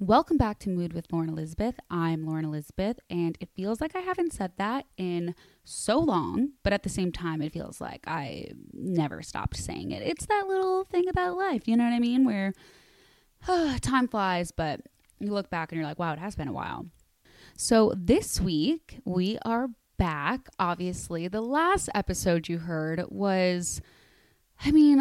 Welcome back to Mood with Lauren Elizabeth. I'm Lauren Elizabeth, and it feels like I haven't said that in so long, but at the same time, it feels like I never stopped saying it. It's that little thing about life, you know what I mean? Where uh, time flies, but you look back and you're like, wow, it has been a while. So this week, we are back. Obviously, the last episode you heard was I mean,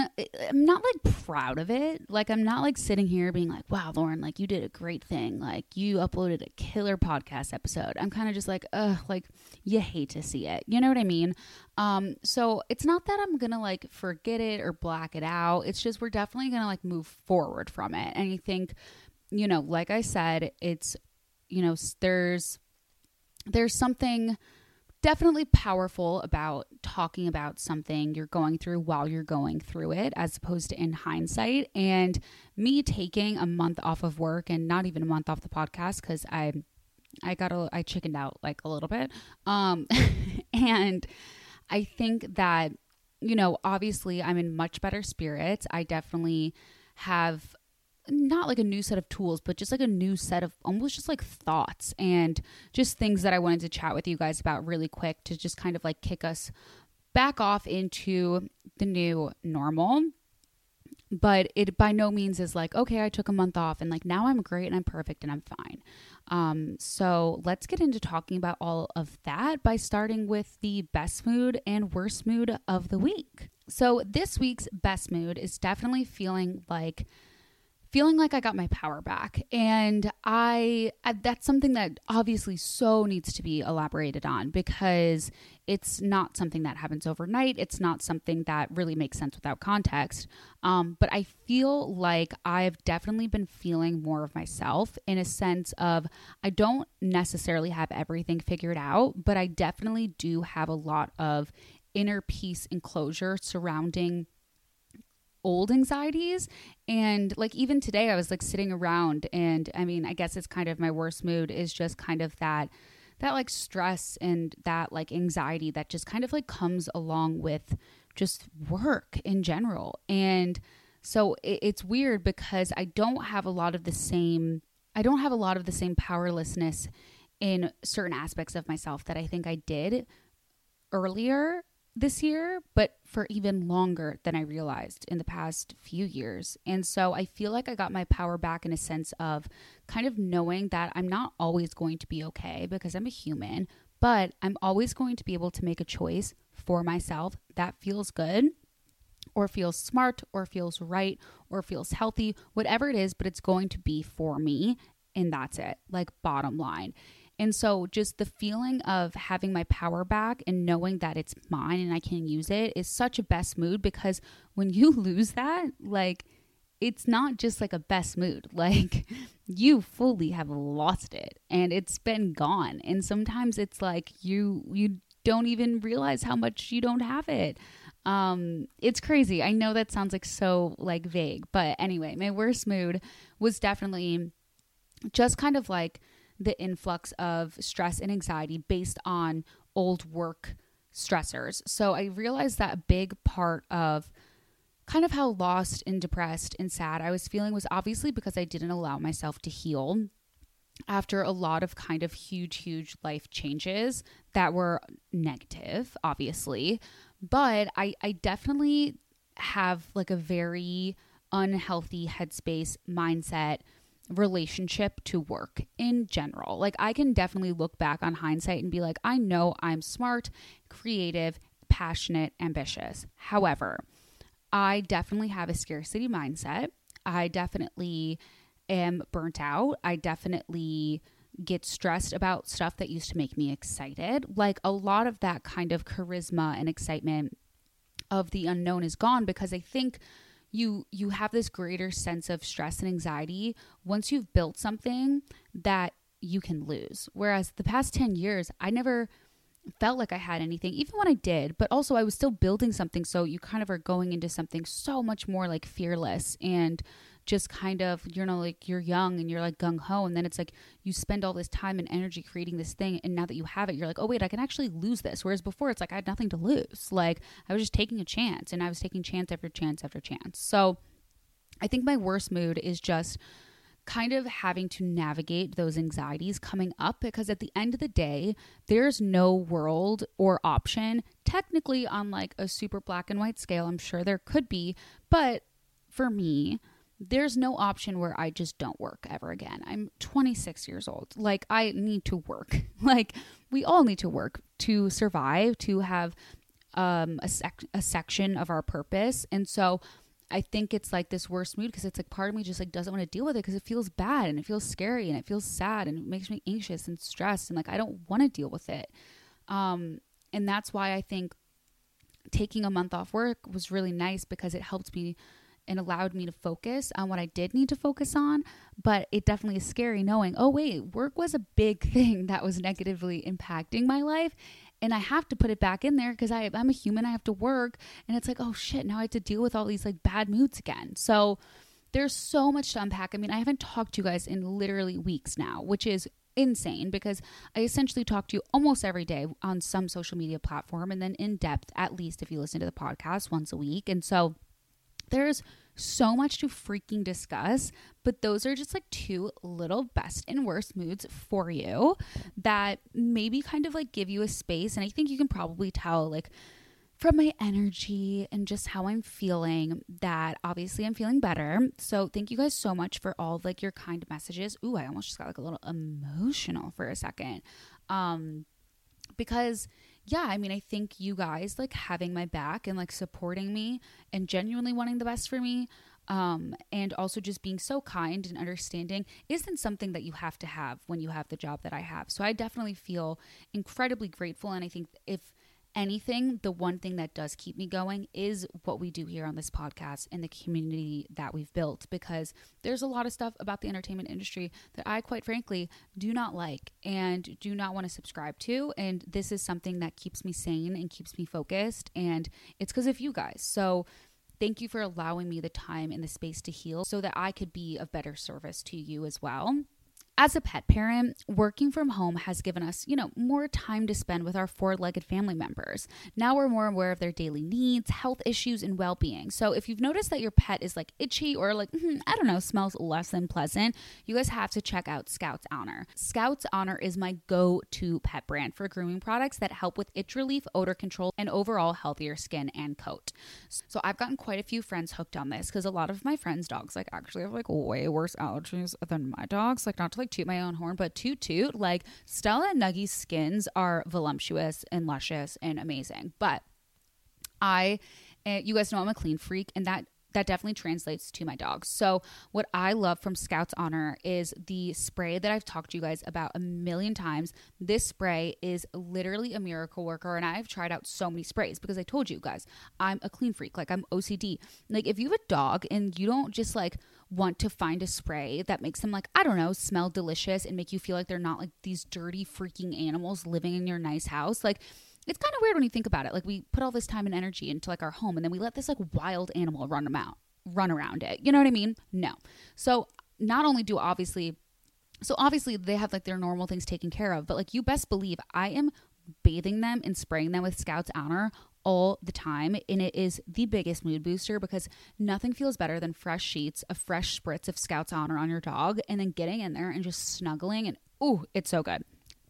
I'm not like proud of it. Like, I'm not like sitting here being like, wow, Lauren, like you did a great thing. Like, you uploaded a killer podcast episode. I'm kind of just like, ugh, like you hate to see it. You know what I mean? Um, so it's not that I'm gonna like forget it or black it out. It's just we're definitely gonna like move forward from it. And I think, you know, like I said, it's, you know, there's, there's something definitely powerful about talking about something you're going through while you're going through it as opposed to in hindsight. And me taking a month off of work and not even a month off the podcast cuz I I got a I chickened out like a little bit. Um and I think that you know obviously I'm in much better spirits. I definitely have not like a new set of tools, but just like a new set of almost just like thoughts and just things that I wanted to chat with you guys about really quick to just kind of like kick us back off into the new normal. But it by no means is like, okay, I took a month off and like now I'm great and I'm perfect and I'm fine. Um, so let's get into talking about all of that by starting with the best mood and worst mood of the week. So this week's best mood is definitely feeling like feeling like I got my power back. And I, that's something that obviously so needs to be elaborated on because it's not something that happens overnight. It's not something that really makes sense without context. Um, but I feel like I've definitely been feeling more of myself in a sense of I don't necessarily have everything figured out, but I definitely do have a lot of inner peace and closure surrounding old anxieties. And like even today i was like sitting around and i mean i guess it's kind of my worst mood is just kind of that that like stress and that like anxiety that just kind of like comes along with just work in general. And so it, it's weird because i don't have a lot of the same i don't have a lot of the same powerlessness in certain aspects of myself that i think i did earlier this year, but for even longer than I realized in the past few years. And so I feel like I got my power back in a sense of kind of knowing that I'm not always going to be okay because I'm a human, but I'm always going to be able to make a choice for myself that feels good or feels smart or feels right or feels healthy, whatever it is, but it's going to be for me. And that's it, like bottom line. And so, just the feeling of having my power back and knowing that it's mine and I can use it is such a best mood because when you lose that, like, it's not just like a best mood. Like, you fully have lost it and it's been gone. And sometimes it's like you, you, don't even realize how much you don't have it. Um, it's crazy. I know that sounds like so like vague, but anyway, my worst mood was definitely just kind of like the influx of stress and anxiety based on old work stressors. So I realized that a big part of kind of how lost and depressed and sad I was feeling was obviously because I didn't allow myself to heal after a lot of kind of huge, huge life changes that were negative, obviously. But I, I definitely have like a very unhealthy headspace, mindset, relationship to work in general. Like, I can definitely look back on hindsight and be like, I know I'm smart, creative, passionate, ambitious. However, I definitely have a scarcity mindset. I definitely am burnt out. I definitely get stressed about stuff that used to make me excited. Like a lot of that kind of charisma and excitement of the unknown is gone because I think you you have this greater sense of stress and anxiety once you've built something that you can lose. Whereas the past 10 years, I never felt like I had anything, even when I did, but also I was still building something. So you kind of are going into something so much more like fearless and just kind of, you know, like you're young and you're like gung ho. And then it's like you spend all this time and energy creating this thing. And now that you have it, you're like, oh, wait, I can actually lose this. Whereas before, it's like I had nothing to lose. Like I was just taking a chance and I was taking chance after chance after chance. So I think my worst mood is just kind of having to navigate those anxieties coming up because at the end of the day, there's no world or option, technically on like a super black and white scale. I'm sure there could be, but for me, there's no option where I just don't work ever again. I'm 26 years old. Like, I need to work. like, we all need to work to survive, to have um, a, sec- a section of our purpose. And so, I think it's like this worst mood because it's like part of me just like doesn't want to deal with it because it feels bad and it feels scary and it feels sad and it makes me anxious and stressed and like I don't want to deal with it. Um, and that's why I think taking a month off work was really nice because it helped me and allowed me to focus on what I did need to focus on. But it definitely is scary knowing, oh, wait, work was a big thing that was negatively impacting my life. And I have to put it back in there because I'm a human. I have to work. And it's like, oh shit, now I have to deal with all these like bad moods again. So there's so much to unpack. I mean, I haven't talked to you guys in literally weeks now, which is insane because I essentially talk to you almost every day on some social media platform and then in depth, at least if you listen to the podcast once a week. And so there's so much to freaking discuss, but those are just like two little best and worst moods for you that maybe kind of like give you a space. And I think you can probably tell, like, from my energy and just how I'm feeling that obviously I'm feeling better. So thank you guys so much for all of like your kind messages. Ooh, I almost just got like a little emotional for a second. Um because yeah, I mean, I think you guys like having my back and like supporting me and genuinely wanting the best for me um, and also just being so kind and understanding isn't something that you have to have when you have the job that I have. So I definitely feel incredibly grateful. And I think if anything, the one thing that does keep me going is what we do here on this podcast and the community that we've built because there's a lot of stuff about the entertainment industry that I, quite frankly, do not like and do not want to subscribe to. And this is something that keeps me sane and keeps me focused. And it's because of you guys. So, Thank you for allowing me the time and the space to heal so that I could be of better service to you as well. As a pet parent, working from home has given us, you know, more time to spend with our four-legged family members. Now we're more aware of their daily needs, health issues, and well-being. So if you've noticed that your pet is like itchy or like mm, I don't know, smells less than pleasant, you guys have to check out Scouts Honor. Scouts Honor is my go-to pet brand for grooming products that help with itch relief, odor control, and overall healthier skin and coat. So I've gotten quite a few friends hooked on this because a lot of my friends' dogs like actually have like way worse allergies than my dogs. Like not to like like toot my own horn, but toot toot, like Stella and Nuggy's skins are voluptuous and luscious and amazing. But I, uh, you guys know I'm a clean freak, and that that definitely translates to my dogs. So, what I love from Scouts Honor is the spray that I've talked to you guys about a million times. This spray is literally a miracle worker, and I've tried out so many sprays because I told you guys I'm a clean freak. Like, I'm OCD. Like, if you have a dog and you don't just like want to find a spray that makes them like, I don't know, smell delicious and make you feel like they're not like these dirty freaking animals living in your nice house. Like, it's kind of weird when you think about it. Like, we put all this time and energy into like our home and then we let this like wild animal run them out, run around it. You know what I mean? No. So, not only do obviously, so obviously they have like their normal things taken care of, but like you best believe I am bathing them and spraying them with Scouts Honor all the time. And it is the biggest mood booster because nothing feels better than fresh sheets, a fresh spritz of Scouts Honor on your dog, and then getting in there and just snuggling. And ooh, it's so good.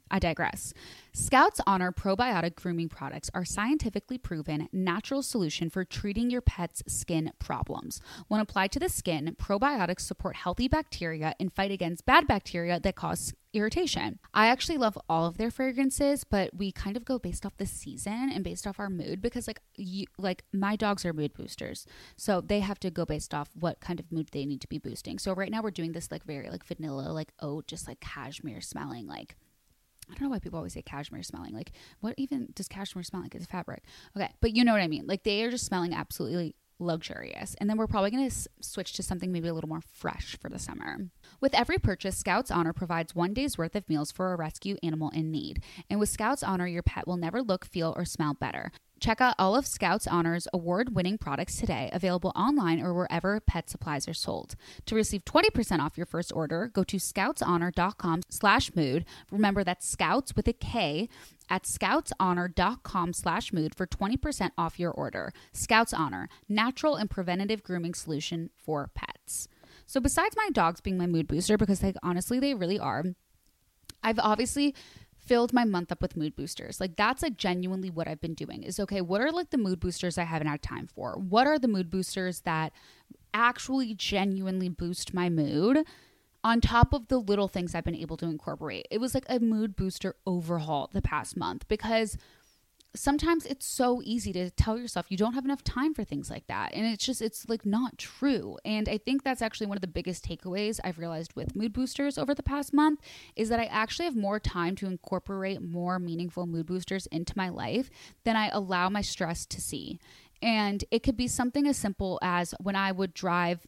I digress. Scouts Honor probiotic grooming products are scientifically proven natural solution for treating your pet's skin problems. When applied to the skin, probiotics support healthy bacteria and fight against bad bacteria that cause irritation. I actually love all of their fragrances, but we kind of go based off the season and based off our mood because like you like my dogs are mood boosters. So they have to go based off what kind of mood they need to be boosting. So right now we're doing this like very like vanilla like oat just like cashmere smelling like I don't know why people always say cashmere smelling. Like, what even does cashmere smell like? It's fabric. Okay, but you know what I mean. Like, they are just smelling absolutely luxurious. And then we're probably going to s- switch to something maybe a little more fresh for the summer. With every purchase, Scouts Honor provides one day's worth of meals for a rescue animal in need. And with Scouts Honor, your pet will never look, feel, or smell better. Check out all of Scouts Honor's award winning products today, available online or wherever pet supplies are sold. To receive 20% off your first order, go to scoutshonor.com slash mood. Remember that's scouts with a K at scoutshonor.com slash mood for 20% off your order. Scouts Honor, natural and preventative grooming solution for pets. So besides my dogs being my mood booster, because like honestly they really are, I've obviously filled my month up with mood boosters. Like that's like genuinely what I've been doing is okay, what are like the mood boosters I haven't had time for? What are the mood boosters that actually genuinely boost my mood? On top of the little things I've been able to incorporate, it was like a mood booster overhaul the past month because sometimes it's so easy to tell yourself you don't have enough time for things like that. And it's just, it's like not true. And I think that's actually one of the biggest takeaways I've realized with mood boosters over the past month is that I actually have more time to incorporate more meaningful mood boosters into my life than I allow my stress to see. And it could be something as simple as when I would drive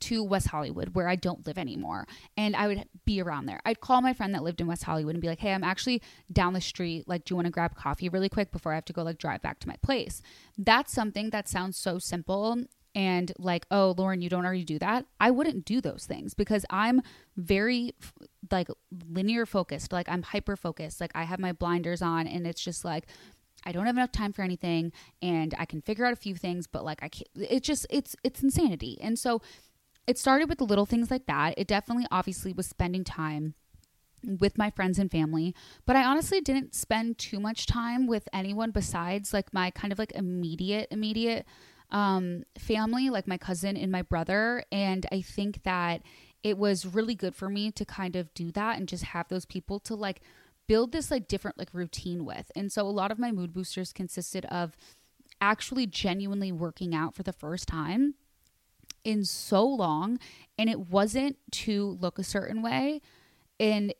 to West Hollywood where I don't live anymore. And I would be around there. I'd call my friend that lived in West Hollywood and be like, hey, I'm actually down the street. Like, do you want to grab coffee really quick before I have to go like drive back to my place? That's something that sounds so simple and like, oh, Lauren, you don't already do that. I wouldn't do those things because I'm very like linear focused. Like, I'm hyper focused. Like, I have my blinders on and it's just like, I don't have enough time for anything and I can figure out a few things, but like I can't, it's just, it's, it's insanity. And so it started with little things like that. It definitely obviously was spending time with my friends and family, but I honestly didn't spend too much time with anyone besides like my kind of like immediate, immediate um, family, like my cousin and my brother. And I think that it was really good for me to kind of do that and just have those people to like build this like different like routine with. And so a lot of my mood boosters consisted of actually genuinely working out for the first time in so long and it wasn't to look a certain way and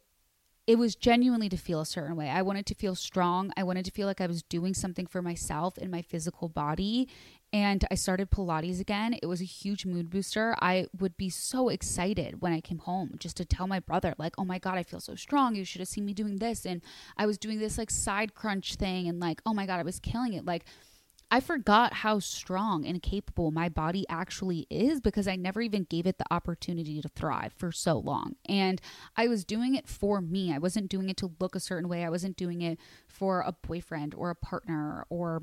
it was genuinely to feel a certain way. I wanted to feel strong. I wanted to feel like I was doing something for myself in my physical body. And I started Pilates again. It was a huge mood booster. I would be so excited when I came home just to tell my brother, like, oh my God, I feel so strong. You should have seen me doing this. And I was doing this like side crunch thing. And like, oh my God, I was killing it. Like, I forgot how strong and capable my body actually is because I never even gave it the opportunity to thrive for so long. And I was doing it for me. I wasn't doing it to look a certain way. I wasn't doing it for a boyfriend or a partner or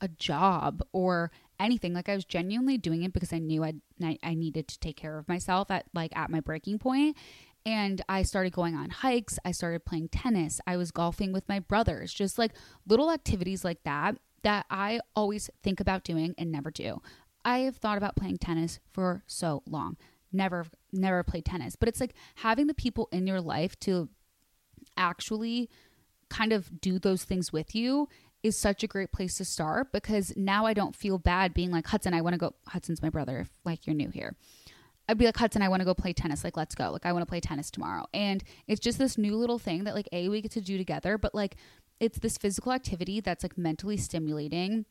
a job or anything. Like I was genuinely doing it because I knew I'd, I needed to take care of myself at like at my breaking point. And I started going on hikes. I started playing tennis. I was golfing with my brothers, just like little activities like that that I always think about doing and never do. I have thought about playing tennis for so long. Never never played tennis, but it's like having the people in your life to actually kind of do those things with you is such a great place to start because now I don't feel bad being like Hudson, I want to go Hudson's my brother if like you're new here. I'd be like, Hudson, I want to go play tennis. Like, let's go. Like, I want to play tennis tomorrow. And it's just this new little thing that, like, A, we get to do together, but like, it's this physical activity that's like mentally stimulating.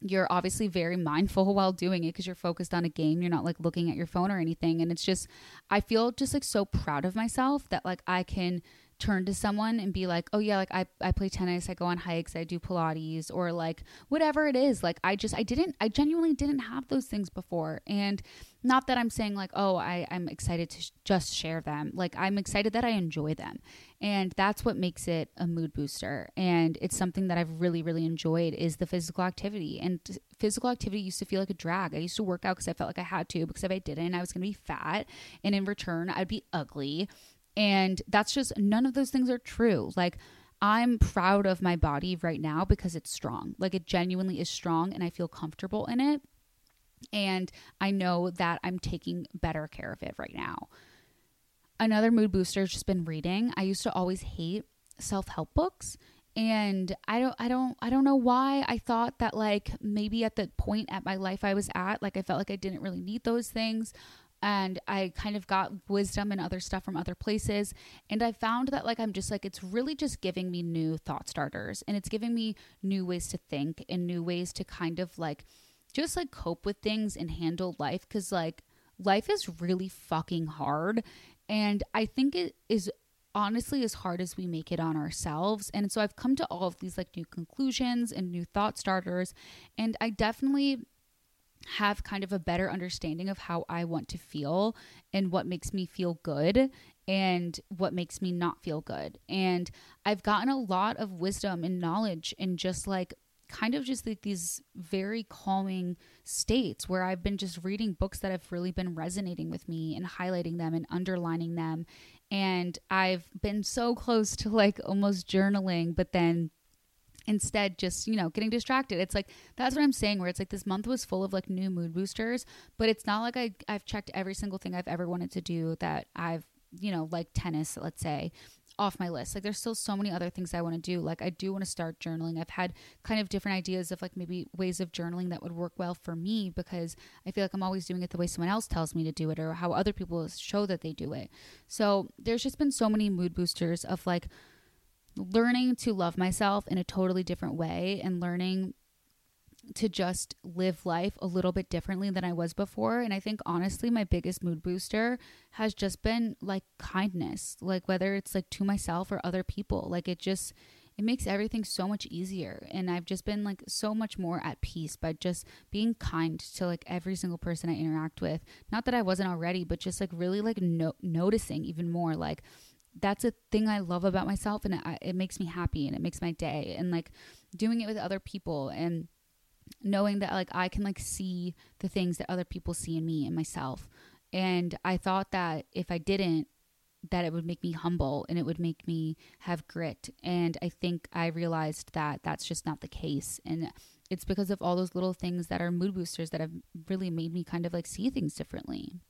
You're obviously very mindful while doing it because you're focused on a game. You're not like looking at your phone or anything. And it's just, I feel just like so proud of myself that like I can turn to someone and be like, oh yeah, like I, I play tennis, I go on hikes, I do Pilates, or like whatever it is. Like I just, I didn't, I genuinely didn't have those things before. And not that I'm saying like, oh, I, I'm excited to sh- just share them. Like I'm excited that I enjoy them. And that's what makes it a mood booster. And it's something that I've really, really enjoyed is the physical activity. And physical activity used to feel like a drag. I used to work out because I felt like I had to, because if I didn't, I was going to be fat. And in return, I'd be ugly And that's just none of those things are true. Like, I'm proud of my body right now because it's strong. Like, it genuinely is strong and I feel comfortable in it. And I know that I'm taking better care of it right now. Another mood booster has just been reading. I used to always hate self-help books and i don't i don't i don't know why i thought that like maybe at the point at my life i was at like i felt like i didn't really need those things and i kind of got wisdom and other stuff from other places and i found that like i'm just like it's really just giving me new thought starters and it's giving me new ways to think and new ways to kind of like just like cope with things and handle life cuz like life is really fucking hard and i think it is honestly as hard as we make it on ourselves. And so I've come to all of these like new conclusions and new thought starters. And I definitely have kind of a better understanding of how I want to feel and what makes me feel good and what makes me not feel good. And I've gotten a lot of wisdom and knowledge and just like kind of just like these very calming states where I've been just reading books that have really been resonating with me and highlighting them and underlining them. And I've been so close to like almost journaling, but then instead just you know getting distracted. It's like that's what i'm saying where it's like this month was full of like new mood boosters but it's not like I, i've checked every single thing i've ever wanted to do that i've you know like tennis let's say off my list. Like there's still so many other things I want to do. Like I do want to start journaling. I've had kind of different ideas of like maybe ways of journaling that would work well for me because I feel like I'm always doing it the way someone else tells me to do it or how other people show that they do it. So there's just been so many mood boosters of like learning to love myself in a totally different way and learning to just live life a little bit differently than I was before. And I think honestly, my biggest mood booster has just been like kindness, like whether it's like to myself or other people. Like it just, it makes everything so much easier. And I've just been like so much more at peace by just being kind to like every single person I interact with. Not that I wasn't already, but just like really like no- noticing even more. Like, that's a thing I love about myself, and it, it makes me happy and it makes my day. And like doing it with other people and knowing that like I can like see the things that other people see in me and myself. And I thought that if I didn't, that it would make me humble and it would make me have grit. And I think I realized that that's just not the case. And it's because of all those little things that are mood boosters that have really made me kind of like see things differently.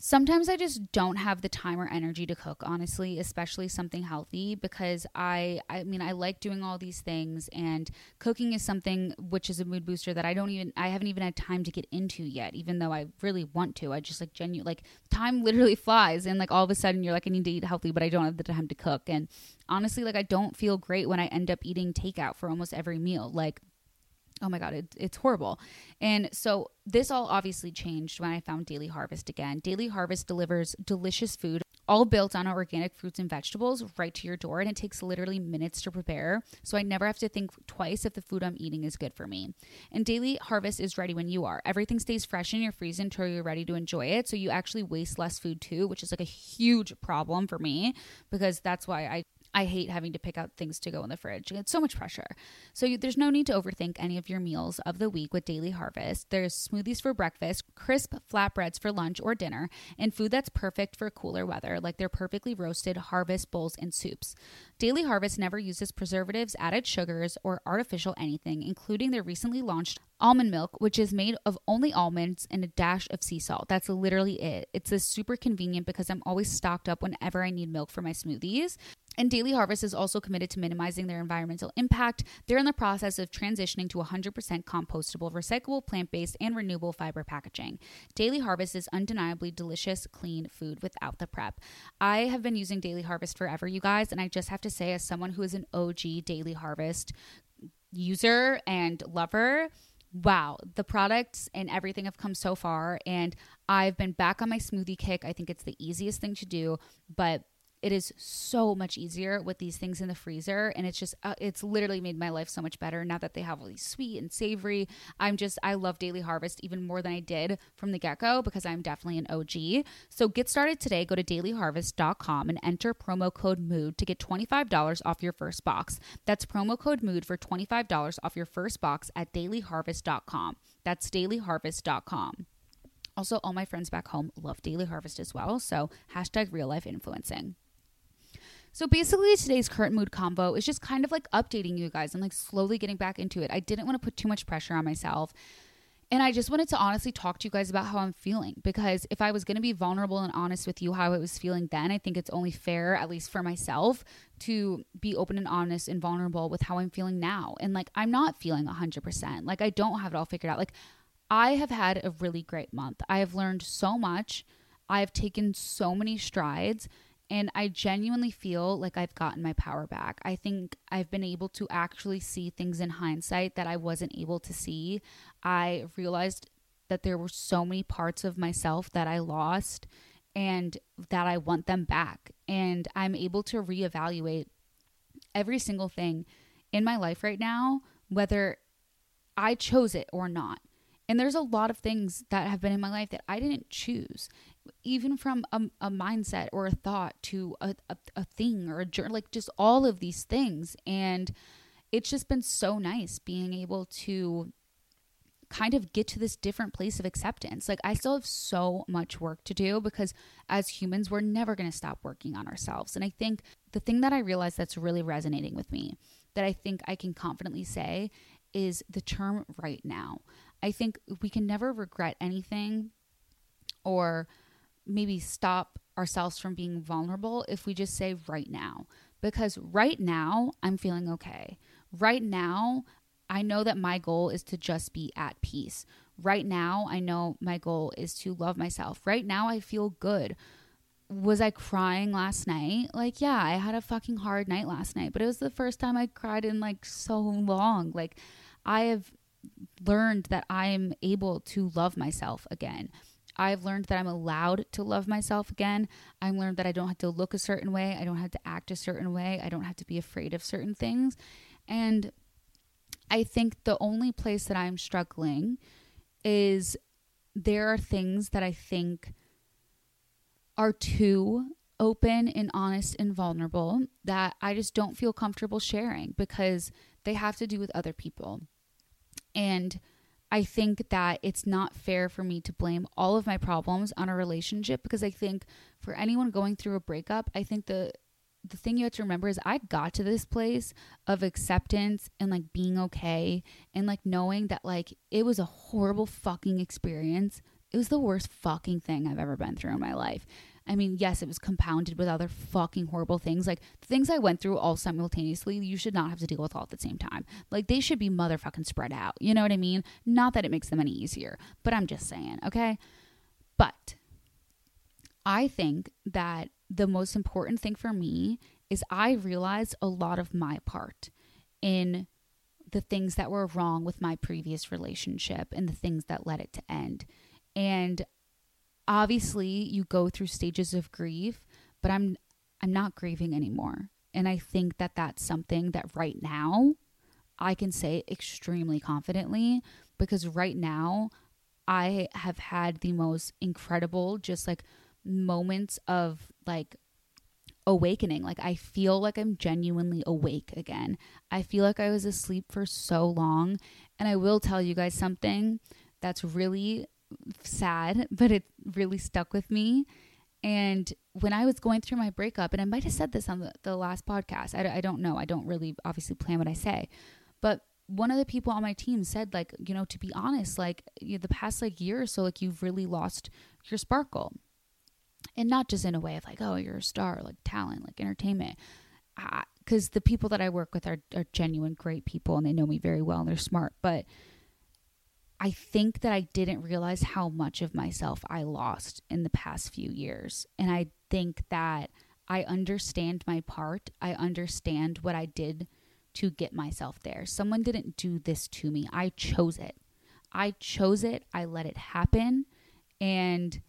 Sometimes I just don't have the time or energy to cook, honestly, especially something healthy because I I mean I like doing all these things and cooking is something which is a mood booster that I don't even I haven't even had time to get into yet, even though I really want to. I just like genuine like time literally flies and like all of a sudden you're like I need to eat healthy, but I don't have the time to cook. And honestly, like I don't feel great when I end up eating takeout for almost every meal. Like oh my god it, it's horrible. And so this all obviously changed when i found daily harvest again. Daily harvest delivers delicious food all built on organic fruits and vegetables right to your door and it takes literally minutes to prepare. So i never have to think twice if the food i'm eating is good for me. And daily harvest is ready when you are. Everything stays fresh in your freezer until you're ready to enjoy it. So you actually waste less food too which is like a huge problem for me because that's why i I hate having to pick out things to go in the fridge. It's so much pressure. So you, there's no need to overthink any of your meals of the week with Daily Harvest. There's smoothies for breakfast, crisp flatbreads for lunch or dinner, and food that's perfect for cooler weather, like their perfectly roasted harvest bowls and soups. Daily Harvest never uses preservatives, added sugars, or artificial anything, including their recently launched almond milk, which is made of only almonds and a dash of sea salt. That's literally it. It's a super convenient because I'm always stocked up whenever I need milk for my smoothies. And Daily Harvest is also committed to minimizing their environmental impact. They're in the process of transitioning to 100% compostable, recyclable, plant based, and renewable fiber packaging. Daily Harvest is undeniably delicious, clean food without the prep. I have been using Daily Harvest forever, you guys, and I just have to say, as someone who is an OG Daily Harvest user and lover, wow, the products and everything have come so far. And I've been back on my smoothie kick. I think it's the easiest thing to do, but it is so much easier with these things in the freezer and it's just uh, it's literally made my life so much better now that they have all these sweet and savory. I'm just i love daily harvest even more than i did from the get-go because i'm definitely an og so get started today. Go to dailyharvest.com and enter promo code mood to get $25 off your first box. That's promo code mood for $25 off your first box at dailyharvest.com that's dailyharvest.com also, all my friends back home love Daily Harvest as well. So, hashtag real life influencing. So basically, today's current mood combo is just kind of like updating you guys and like slowly getting back into it. I didn't want to put too much pressure on myself. And I just wanted to honestly talk to you guys about how I'm feeling because if I was going to be vulnerable and honest with you how I was feeling then, I think it's only fair, at least for myself, to be open and honest and vulnerable with how I'm feeling now. And like, I'm not feeling 100%. Like, I don't have it all figured out. Like, I have had a really great month. I have learned so much. I have taken so many strides. And I genuinely feel like I've gotten my power back. I think I've been able to actually see things in hindsight that I wasn't able to see. I realized that there were so many parts of myself that I lost and that I want them back. And I'm able to reevaluate every single thing in my life right now, whether I chose it or not. And there's a lot of things that have been in my life that I didn't choose even from a, a mindset or a thought to a, a, a thing or a journey, like just all of these things. And it's just been so nice being able to kind of get to this different place of acceptance. Like, I still have so much work to do because as humans, we're never going to stop working on ourselves. And I think the thing that I realized that's really resonating with me, that I think I can confidently say, is the term right now. I think we can never regret anything or maybe stop ourselves from being vulnerable if we just say right now. Because right now, I'm feeling okay. Right now, I know that my goal is to just be at peace. Right now, I know my goal is to love myself. Right now, I feel good. Was I crying last night? Like, yeah, I had a fucking hard night last night, but it was the first time I cried in like so long. Like, I have learned that I am able to love myself again. I've learned that I'm allowed to love myself again. I've learned that I don't have to look a certain way. I don't have to act a certain way. I don't have to be afraid of certain things. And I think the only place that I'm struggling is there are things that I think are too open and honest and vulnerable that I just don't feel comfortable sharing because they have to do with other people. And I think that it's not fair for me to blame all of my problems on a relationship because I think for anyone going through a breakup, I think the the thing you have to remember is I got to this place of acceptance and like being okay and like knowing that like it was a horrible fucking experience. It was the worst fucking thing I've ever been through in my life. I mean, yes, it was compounded with other fucking horrible things. Like the things I went through all simultaneously, you should not have to deal with all at the same time. Like they should be motherfucking spread out. You know what I mean? Not that it makes them any easier, but I'm just saying, okay? But I think that the most important thing for me is I realized a lot of my part in the things that were wrong with my previous relationship and the things that led it to end. And obviously you go through stages of grief, but I'm I'm not grieving anymore. And I think that that's something that right now I can say extremely confidently because right now I have had the most incredible just like moments of like awakening. Like I feel like I'm genuinely awake again. I feel like I was asleep for so long. And I will tell you guys something that's really sad, but it really stuck with me. And when I was going through my breakup, and I might have said this on the, the last podcast, I, I don't know. I don't really obviously plan what I say. But one of the people on my team said, like, you know, to be honest, like you know, the past like year or so, like you've really lost your sparkle. And not just in a way of like, oh, you're a star, like talent, like entertainment. Because uh, the people that I work with are, are genuine, great people and they know me very well and they're smart. But I think that I didn't realize how much of myself I lost in the past few years. And I think that I understand my part. I understand what I did to get myself there. Someone didn't do this to me. I chose it. I chose it. I let it happen. And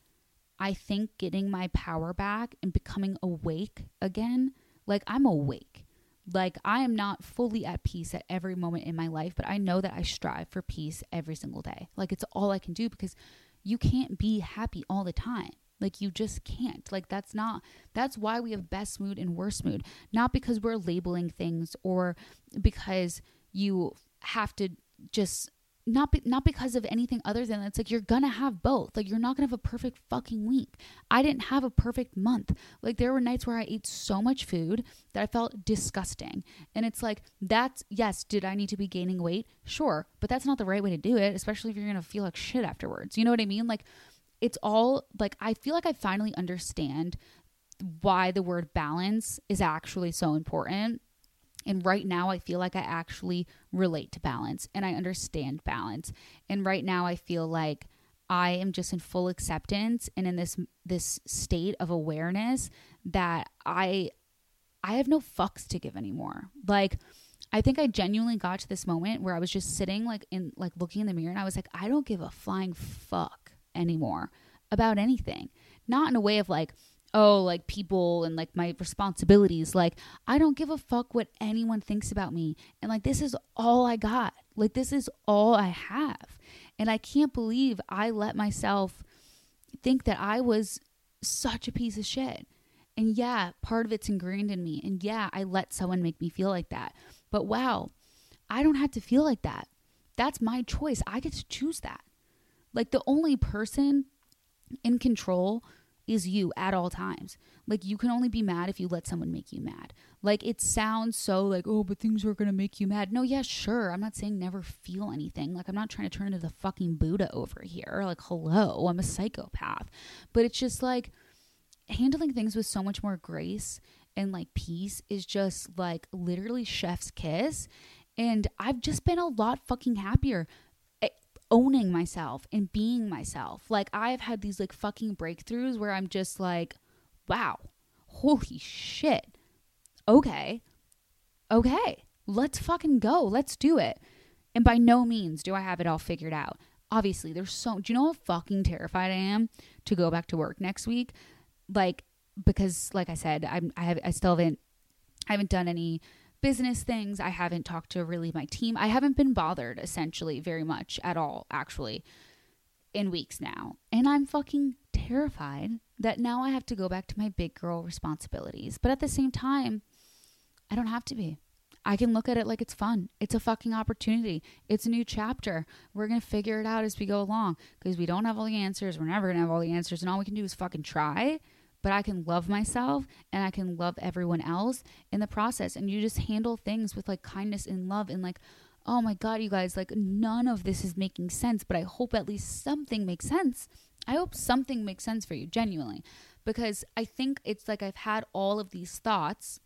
I think getting my power back and becoming awake again, like I'm awake. Like, I am not fully at peace at every moment in my life, but I know that I strive for peace every single day. Like, it's all I can do because you can't be happy all the time. Like, you just can't. Like, that's not, that's why we have best mood and worst mood. Not because we're labeling things or because you have to just not be, not because of anything other than it's like you're gonna have both. Like you're not gonna have a perfect fucking week. I didn't have a perfect month. Like there were nights where I ate so much food that I felt disgusting. And it's like that's yes, did I need to be gaining weight? Sure, but that's not the right way to do it, especially if you're gonna feel like shit afterwards. You know what I mean? Like it's all like I feel like I finally understand why the word balance is actually so important and right now, I feel like I actually relate to balance and I understand balance. And right now, I feel like I am just in full acceptance and in this this state of awareness that I I have no fucks to give anymore. Like I think I genuinely got to this moment where I was just sitting like in like looking in the mirror and I was like I don't give a flying fuck anymore about anything. Not in a way of like oh, like people and like my responsibilities. Like, I don't give a fuck what anyone thinks about me. And like, this is all I got. Like, this is all I have. And I can't believe I let myself think that I was such a piece of shit. And yeah, part of it's ingrained in me. And yeah, I let someone make me feel like that. But wow, I don't have to feel like that. That's my choice. I get to choose that. Like, the only person in control is you at all times. Like you can only be mad if you let someone make you mad. Like it sounds so like, oh, but things are gonna make you mad. No, yeah, sure. I'm not saying never feel anything. Like I'm not trying to turn into the fucking Buddha over here. Like, hello, I'm a psychopath. But it's just like handling things with so much more grace and like peace is just like literally chef's kiss. And I've just been a lot fucking happier owning myself and being myself. Like I've had these like fucking breakthroughs where I'm just like, wow, holy shit. Okay. Okay. Let's fucking go. Let's do it. And by no means do I have it all figured out. Obviously, there's so do you know how fucking terrified I am to go back to work next week? Like because like I said, I'm I have I still haven't I haven't done any business things. I haven't talked to really my team. I haven't been bothered essentially very much at all, actually, in weeks now. And I'm fucking terrified that now I have to go back to my big girl responsibilities. But at the same time, I don't have to be. I can look at it like it's fun. It's a fucking opportunity. It's a new chapter. We're going to figure it out as we go along because we don't have all the answers. We're never going to have all the answers. And all we can do is fucking try but I can love myself and I can love everyone else in the process. And you just handle things with like kindness and love and like, oh my God, you guys, like none of this is making sense, but I hope at least something makes sense. I hope something makes sense for you, genuinely, because I think it's like I've had all of these thoughts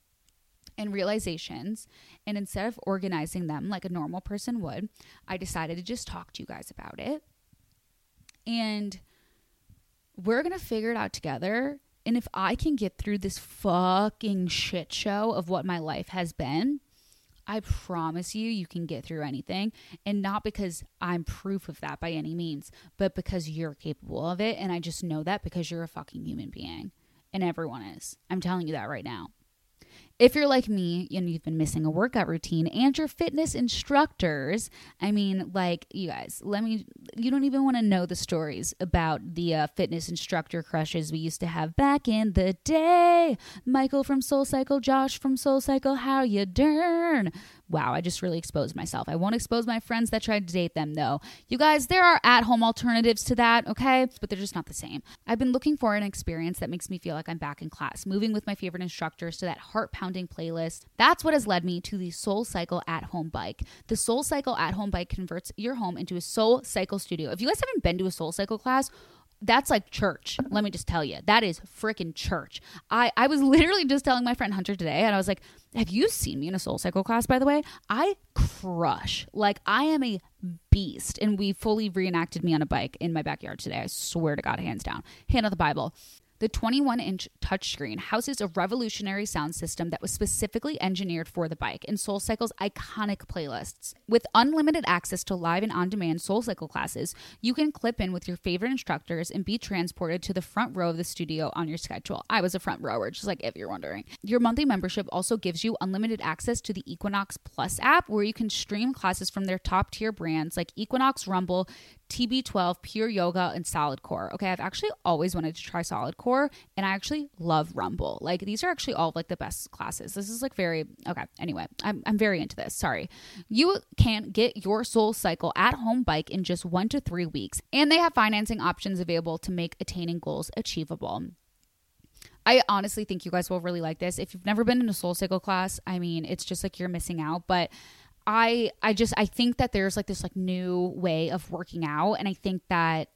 and realizations. And instead of organizing them like a normal person would, I decided to just talk to you guys about it. And we're going to figure it out together. And if I can get through this fucking shit show of what my life has been, I promise you, you can get through anything. And not because I'm proof of that by any means, but because you're capable of it. And I just know that because you're a fucking human being. And everyone is. I'm telling you that right now. If you're like me and you've been missing a workout routine and your fitness instructors, I mean, like, you guys, let me, you don't even want to know the stories about the uh, fitness instructor crushes we used to have back in the day. Michael from Soul Cycle, Josh from Soul Cycle, how you dern? Wow, I just really exposed myself. I won't expose my friends that tried to date them, though. You guys, there are at home alternatives to that, okay? But they're just not the same. I've been looking for an experience that makes me feel like I'm back in class, moving with my favorite instructors to that heart pounding playlist. That's what has led me to the Soul Cycle at home bike. The Soul Cycle at home bike converts your home into a Soul Cycle studio. If you guys haven't been to a Soul Cycle class, that's like church. Let me just tell you, that is freaking church. I, I was literally just telling my friend Hunter today, and I was like, Have you seen me in a soul cycle class, by the way? I crush. Like, I am a beast. And we fully reenacted me on a bike in my backyard today. I swear to God, hands down. Hand of the Bible. The 21 inch touchscreen houses a revolutionary sound system that was specifically engineered for the bike and SoulCycle's iconic playlists. With unlimited access to live and on demand SoulCycle classes, you can clip in with your favorite instructors and be transported to the front row of the studio on your schedule. I was a front rower, just like if you're wondering. Your monthly membership also gives you unlimited access to the Equinox Plus app, where you can stream classes from their top tier brands like Equinox Rumble, TB12, Pure Yoga, and Solid Core. Okay, I've actually always wanted to try Solid Core Core, and I actually love Rumble. Like these are actually all like the best classes. This is like very okay. Anyway, I'm I'm very into this. Sorry. You can get your Soul Cycle at home bike in just one to three weeks, and they have financing options available to make attaining goals achievable. I honestly think you guys will really like this. If you've never been in a Soul Cycle class, I mean, it's just like you're missing out, but I I just I think that there's like this like new way of working out and I think that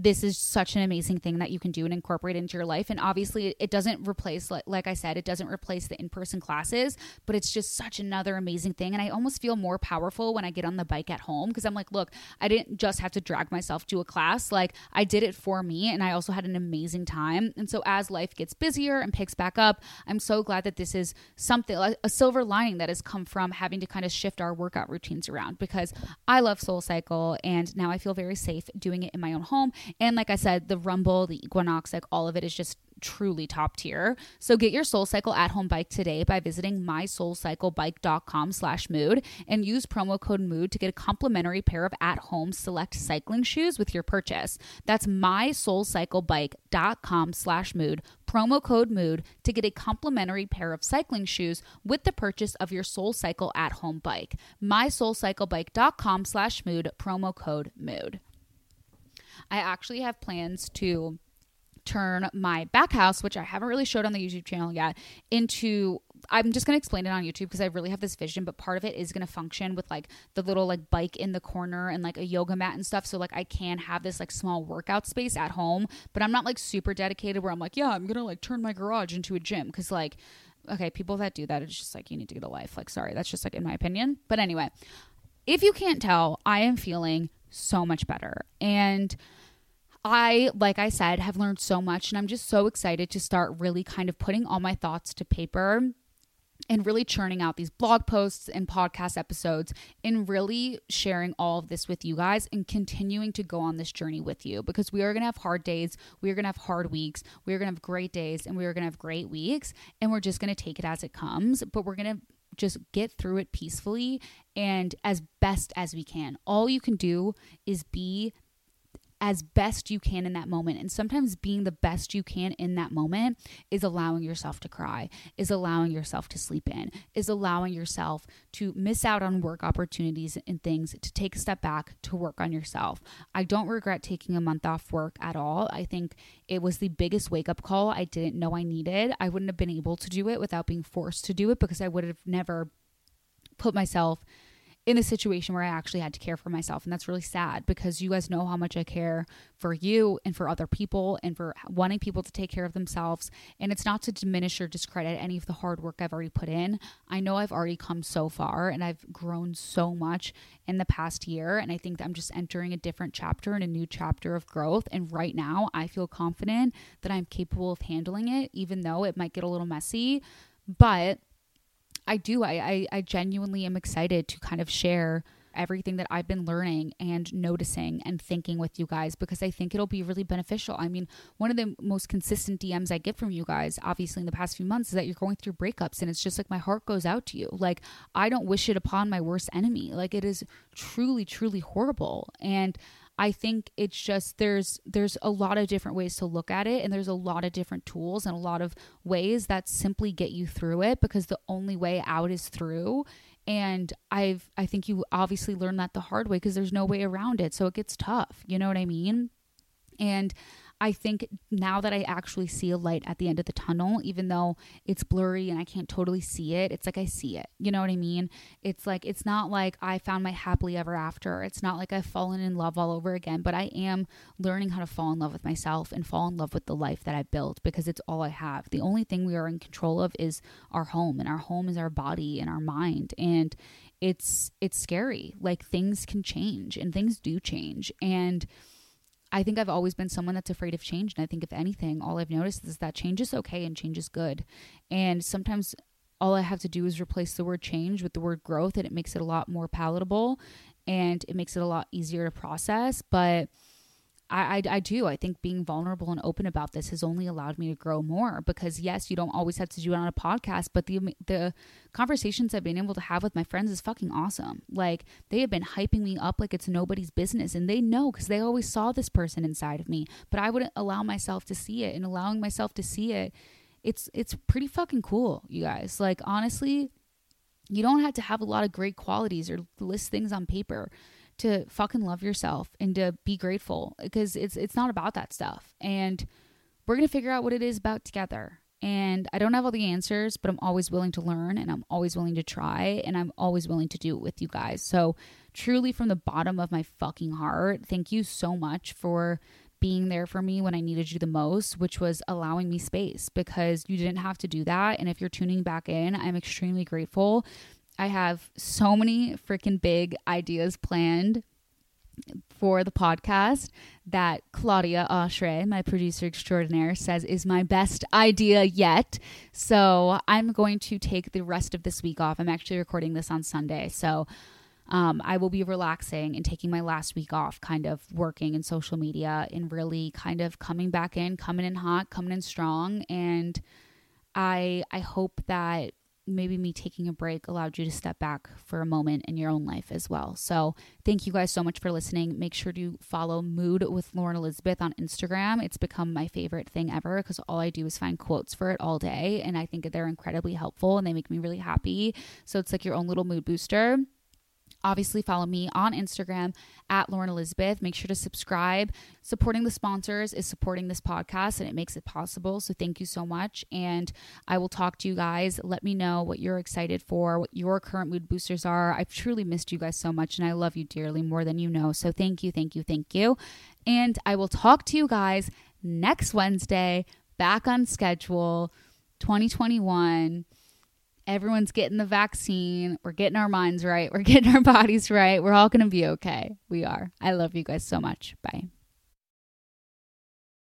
this is such an amazing thing that you can do and incorporate into your life. And obviously it doesn't replace like, like i said it doesn't replace the in-person classes but it's just such another amazing thing. And i almost feel more powerful when i get on the bike at home because i'm like look i didn't just have to drag myself to a class. Like i did it for me and i also had an amazing time. And so as life gets busier and picks back up i'm so glad that this is something a silver lining that has come from having to kind of shift our workout routines around because i love soul cycle and now i feel very safe doing it in my own home and like I said, the Rumble, the Equinox, like all of it is just truly top tier. So get your Soul Cycle at home bike today by visiting mysoulcyclebike.com slash mood and use promo code mood to get a complimentary pair of at home select cycling shoes with your purchase. That's mysoulcyclebike.com slash mood, promo code mood to get a complimentary pair of cycling shoes with the purchase of your Soul Cycle at home bike. mysoulcyclebike.com slash mood, promo code mood. I actually have plans to turn my back house, which I haven't really showed on the YouTube channel yet, into I'm just going to explain it on YouTube because I really have this vision, but part of it is going to function with like the little like bike in the corner and like a yoga mat and stuff. So like I can have this like small workout space at home, but I'm not like super dedicated where I'm like, yeah, I'm going to like turn my garage into a gym because like okay, people that do that, it's just like you need to get a life. Like sorry, that's just like in my opinion. But anyway, if you can't tell, I am feeling so much better. And I, like I said, have learned so much, and I'm just so excited to start really kind of putting all my thoughts to paper and really churning out these blog posts and podcast episodes and really sharing all of this with you guys and continuing to go on this journey with you because we are going to have hard days, we are going to have hard weeks, we are going to have great days, and we are going to have great weeks, and we're just going to take it as it comes, but we're going to just get through it peacefully and as best as we can. All you can do is be as best you can in that moment. And sometimes being the best you can in that moment is allowing yourself to cry, is allowing yourself to sleep in, is allowing yourself to miss out on work opportunities and things, to take a step back, to work on yourself. I don't regret taking a month off work at all. I think it was the biggest wake up call I didn't know I needed. I wouldn't have been able to do it without being forced to do it because I would have never put myself in a situation where I actually had to care for myself. And that's really sad because you guys know how much I care for you and for other people and for wanting people to take care of themselves. And it's not to diminish or discredit any of the hard work I've already put in. I know I've already come so far and I've grown so much in the past year. And I think I'm just entering a different chapter and a new chapter of growth. And right now, I feel confident that I'm capable of handling it, even though it might get a little messy. But I do. I, I, I genuinely am excited to kind of share everything that I've been learning and noticing and thinking with you guys because I think it'll be really beneficial. I mean, one of the most consistent DMs I get from you guys, obviously in the past few months, is that you're going through breakups and it's just like my heart goes out to you. Like, I don't wish it upon my worst enemy. Like, it is truly, truly horrible. And I think it's just there's there's a lot of different ways to look at it and there's a lot of different tools and a lot of ways that simply get you through it because the only way out is through. And I've I think you obviously learn that the hard way because there's no way around it. So it gets tough you know what I mean? And I think now that I actually see a light at the end of the tunnel, even though it's blurry and I can't totally see it, it's like I see it. You know what I mean? It's like, it's not like I found my happily ever after. It's not like I've fallen in love all over again, but I am learning how to fall in love with myself and fall in love with the life that I've built because it's all I have. The only thing we are in control of is our home, and our home is our body and our mind. And it's, it's scary. Like things can change and things do change. And, I think I've always been someone that's afraid of change. And I think, if anything, all I've noticed is that change is okay and change is good. And sometimes all I have to do is replace the word change with the word growth, and it makes it a lot more palatable and it makes it a lot easier to process. But I, I, I do. I think being vulnerable and open about this has only allowed me to grow more because yes, you don't always have to do it on a podcast, but the the conversations I've been able to have with my friends is fucking awesome. Like they have been hyping me up like it's nobody's business, and they know because they always saw this person inside of me, but I wouldn't allow myself to see it, and allowing myself to see it, it's it's pretty fucking cool, you guys. Like honestly, you don't have to have a lot of great qualities or list things on paper to fucking love yourself and to be grateful because it's it's not about that stuff. And we're going to figure out what it is about together. And I don't have all the answers, but I'm always willing to learn and I'm always willing to try and I'm always willing to do it with you guys. So, truly from the bottom of my fucking heart, thank you so much for being there for me when I needed you the most, which was allowing me space because you didn't have to do that. And if you're tuning back in, I'm extremely grateful I have so many freaking big ideas planned for the podcast that Claudia Oshry, my producer extraordinaire, says is my best idea yet. So I'm going to take the rest of this week off. I'm actually recording this on Sunday. So um, I will be relaxing and taking my last week off, kind of working in social media and really kind of coming back in, coming in hot, coming in strong. And I I hope that maybe me taking a break allowed you to step back for a moment in your own life as well. So, thank you guys so much for listening. Make sure to follow Mood with Lauren Elizabeth on Instagram. It's become my favorite thing ever because all I do is find quotes for it all day. And I think they're incredibly helpful and they make me really happy. So, it's like your own little mood booster. Obviously, follow me on Instagram at Lauren Elizabeth. Make sure to subscribe. Supporting the sponsors is supporting this podcast and it makes it possible. So, thank you so much. And I will talk to you guys. Let me know what you're excited for, what your current mood boosters are. I've truly missed you guys so much and I love you dearly more than you know. So, thank you, thank you, thank you. And I will talk to you guys next Wednesday, back on schedule, 2021 everyone's getting the vaccine. We're getting our minds right. We're getting our bodies right. We're all going to be okay. We are. I love you guys so much. Bye.